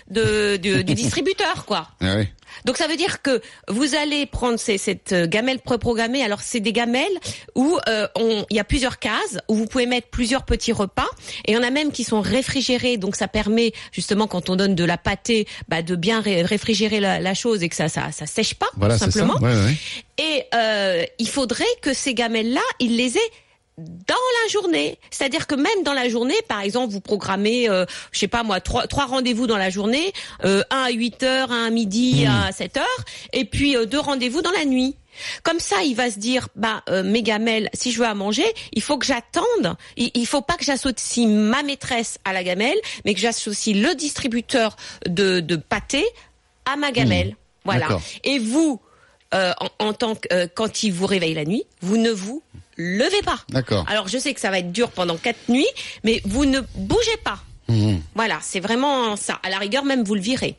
de, du, du distributeur, quoi. Ah oui. Donc ça veut dire que vous allez prendre ces- cette euh, gamelle préprogrammée. Alors c'est des gamelles où euh, on- il y a plusieurs cases où vous pouvez mettre plusieurs petits repas et il y en a même qui sont réfrigérés. Donc ça permet justement quand on donne de la pâtée, bah, de bien ré- réfrigérer la, la chose et que ça ça ça sèche pas Voilà, tout ça. simplement. Ouais, ouais. Et euh, il faudrait que ces gamelles-là, il les ait dans la journée. C'est-à-dire que même dans la journée, par exemple, vous programmez, euh, je sais pas moi, trois, trois rendez-vous dans la journée, euh, un à 8 heures, un à midi, un à 7 heures, et puis euh, deux rendez-vous dans la nuit. Comme ça, il va se dire, bah euh, mes gamelles, si je veux à manger, il faut que j'attende. Il, il faut pas que j'associe ma maîtresse à la gamelle, mais que j'associe le distributeur de, de pâté à ma gamelle. Voilà. D'accord. Et vous, euh, en, en tant que euh, quand il vous réveille la nuit, vous ne vous levez pas. D'accord. Alors je sais que ça va être dur pendant quatre nuits, mais vous ne bougez pas. Mhm. Voilà, c'est vraiment ça. À la rigueur, même vous le virez.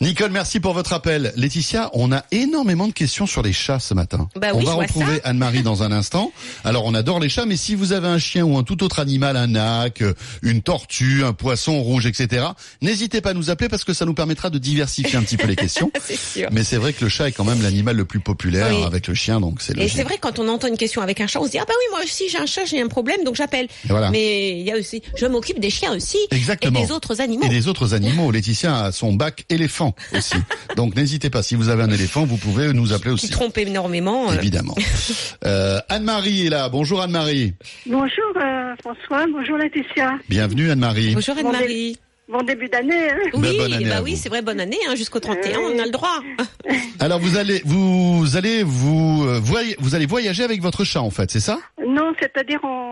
Nicole, merci pour votre appel. Laetitia, on a énormément de questions sur les chats ce matin. Bah on oui, va retrouver. Anne-Marie dans un instant. Alors, on adore les chats, mais si vous avez un chien ou un tout autre animal, un nac, euh, une tortue, un poisson rouge, etc., n'hésitez pas à nous appeler parce que ça nous permettra de diversifier un petit peu les questions. C'est sûr. Mais c'est vrai que le chat est quand même l'animal le plus populaire Oui. avec le chien, donc c'est Et c'est vrai quand on entend une question avec un chat, on se dit ah bah oui moi aussi j'ai un chat, j'ai un problème donc j'appelle. Voilà. Mais il y a aussi, je m'occupe des chiens aussi Exactement. et des autres animaux. Et des autres animaux. Laetitia a son bac éléphant aussi. donc n'hésitez pas, si vous avez un éléphant, vous pouvez nous appeler Qui aussi. trompent énormément. euh. Évidemment. Euh, Anne-Marie est là. Bonjour Anne-Marie. Bonjour euh, François, bonjour Laetitia. Bienvenue Anne-Marie. Bonjour Anne-Marie. Bon début d'année. Hein Bah, Oui, bonne année à bah oui, c'est vrai, bonne année, hein, jusqu'au 31, on a le droit. Alors vous allez vous allez vous voy- vous allez voyager avec votre chat en fait, c'est ça? Non, c'est-à-dire on,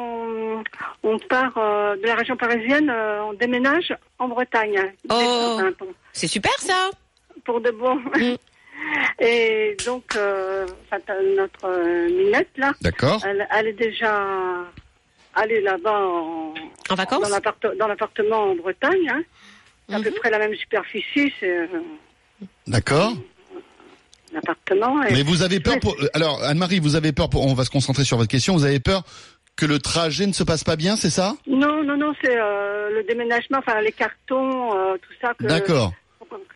on part euh, de la région parisienne, euh, on déménage en Bretagne. Oh. Enfin, pour, C'est super ça. pour de bon. Mm. Et donc, euh, notre euh, Minette là, D'accord. elle, elle est déjà allée là-bas en, En vacances dans l'apparte- dans l'appartement en Bretagne. Hein. C'est à peu Mhm. près la même superficie, c'est D'accord. l'appartement. Et... Mais vous avez peur pour alors Anne-Marie, vous avez peur pour on va se concentrer sur votre question, vous avez peur que le trajet ne se passe pas bien, c'est ça? Non, non, non, c'est euh, le déménagement, enfin les cartons, euh, tout ça. que- D'accord.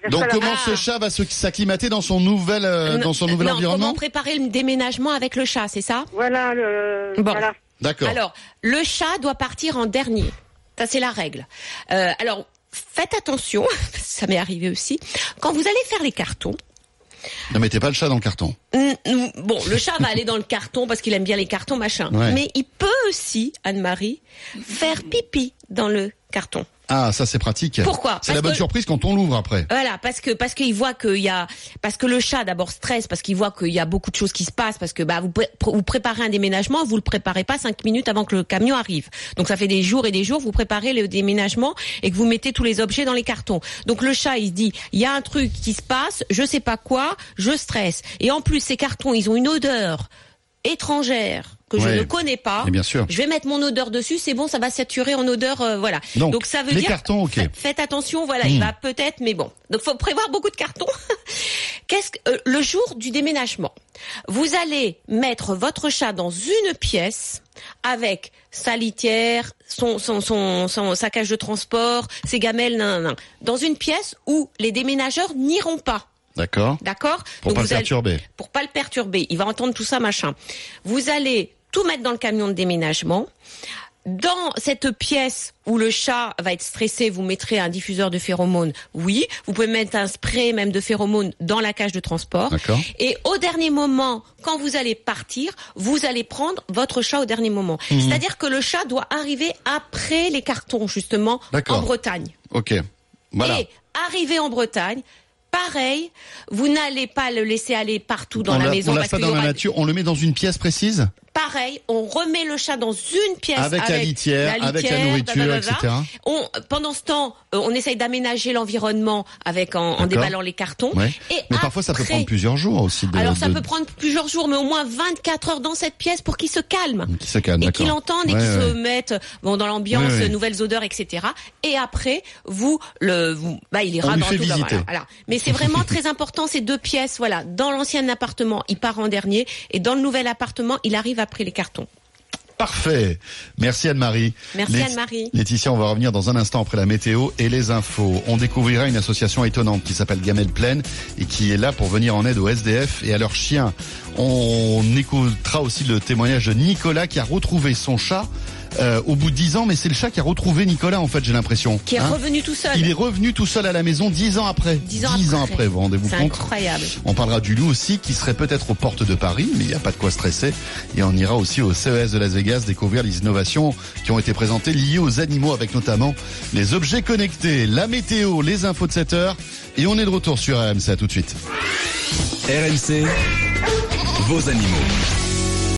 Donc comment Ah. ce chat va s'acclimater dans son nouvel euh, dans son nouvel non, environnement Comment préparer le déménagement avec le chat, c'est ça? Voilà, le, Bon. voilà. D'accord. Alors, le chat doit partir en dernier. Ça, c'est la règle. Euh, alors, faites attention, ça m'est arrivé aussi. Quand vous allez faire les cartons, Ne mettez pas le chat dans le carton. bon, le chat va aller dans le carton parce qu'il aime bien les cartons, machin. Ouais. Mais il peut aussi, Anne-Marie, faire pipi dans le carton. Ah, ça c'est pratique. Pourquoi C'est la bonne que- surprise quand on l'ouvre après. Voilà, parce que parce qu'il voit qu'il y a parce que le chat d'abord stresse parce qu'il voit qu'il y a beaucoup de choses qui se passent parce que bah vous pré- vous préparez un déménagement, vous le préparez pas cinq minutes avant que le camion arrive. Donc ça fait des jours et des jours vous préparez le déménagement et que vous mettez tous les objets dans les cartons. Donc le chat il se dit il y a un truc qui se passe, je sais pas quoi, je stresse. Et en plus ces cartons ils ont une odeur étrangère que je ne connais pas. Et bien sûr. Je vais mettre mon odeur dessus, c'est bon, ça va saturer en odeur, euh, voilà. Donc, ça veut les dire cartons, ok. fa- faites attention, voilà, Hmm. il va peut-être, mais bon. Donc faut prévoir beaucoup de cartons. Qu'est-ce que euh, le jour du déménagement, vous allez mettre votre chat dans une pièce avec sa litière, son, son, son, son- sa cage de transport, ses gamelles, nan, nan, nan. dans une pièce où les déménageurs n'iront pas. D'accord. D'accord? Pour Donc pas vous le allez- perturber. Pour pas le perturber. Il va entendre tout ça, machin. Vous allez tout mettre dans le camion de déménagement. Dans cette pièce où le chat va être stressé, vous mettrez un diffuseur de phéromones. Oui, vous pouvez mettre un spray même de phéromones dans la cage de transport. D'accord. Et au dernier moment, quand vous allez partir, vous allez prendre votre chat au dernier moment. Mhm. C'est-à-dire que le chat doit arriver après les cartons, justement, en Bretagne. Ok. Voilà. Et arrivé en Bretagne, pareil, vous n'allez pas le laisser aller partout dans on la l'a- maison parce la nature. On le met dans une pièce précise? Pareil, on remet le chat dans une pièce Avec la litière, avec la nourriture, etc. On, pendant ce temps, euh, on essaye d'aménager l'environnement avec en, déballant les cartons. Ouais. Et Mais parfois, ça peut prendre plusieurs jours aussi. De, Alors ça de- peut prendre plusieurs jours, mais au moins 24 heures dans cette pièce pour qu'il se calme. Qui se Et d'accord. qu'il entende et Ouais, qu'il ouais. se mette bon, dans l'ambiance, Ouais, ouais. nouvelles odeurs, etc. Et après, vous, le, vous, bah, il ira dans tout, voilà, voilà. Mais c'est vraiment très important ces deux pièces. Voilà, dans l'ancien appartement, il part en dernier, et dans le nouvel appartement, il arrive après les cartons. Parfait. Merci Anne-Marie. Merci, Anne-Marie. Laetitia, on va revenir dans un instant après la météo et les infos. On découvrira une association étonnante qui s'appelle Gamelle Plaine et qui est là pour venir en aide aux SDF et à leurs chiens. On écoutera aussi le témoignage de Nicolas qui a retrouvé son chat euh, au bout de 10 ans, mais c'est le chat qui a retrouvé Nicolas en fait, j'ai l'impression. Qui est Hein revenu tout seul. Il est revenu tout seul à la maison 10 ans après. 10 ans après. vous rendez-vous C'est compte incroyable. on parlera du loup aussi, qui serait peut-être aux portes de Paris, mais il n'y a pas de quoi stresser. Et on ira aussi au CES de Las Vegas découvrir les innovations qui ont été présentées liées aux animaux, avec notamment les objets connectés, la météo, les infos de 7 heures. Et on est de retour sur RMC, à tout de suite. RMC, vos animaux.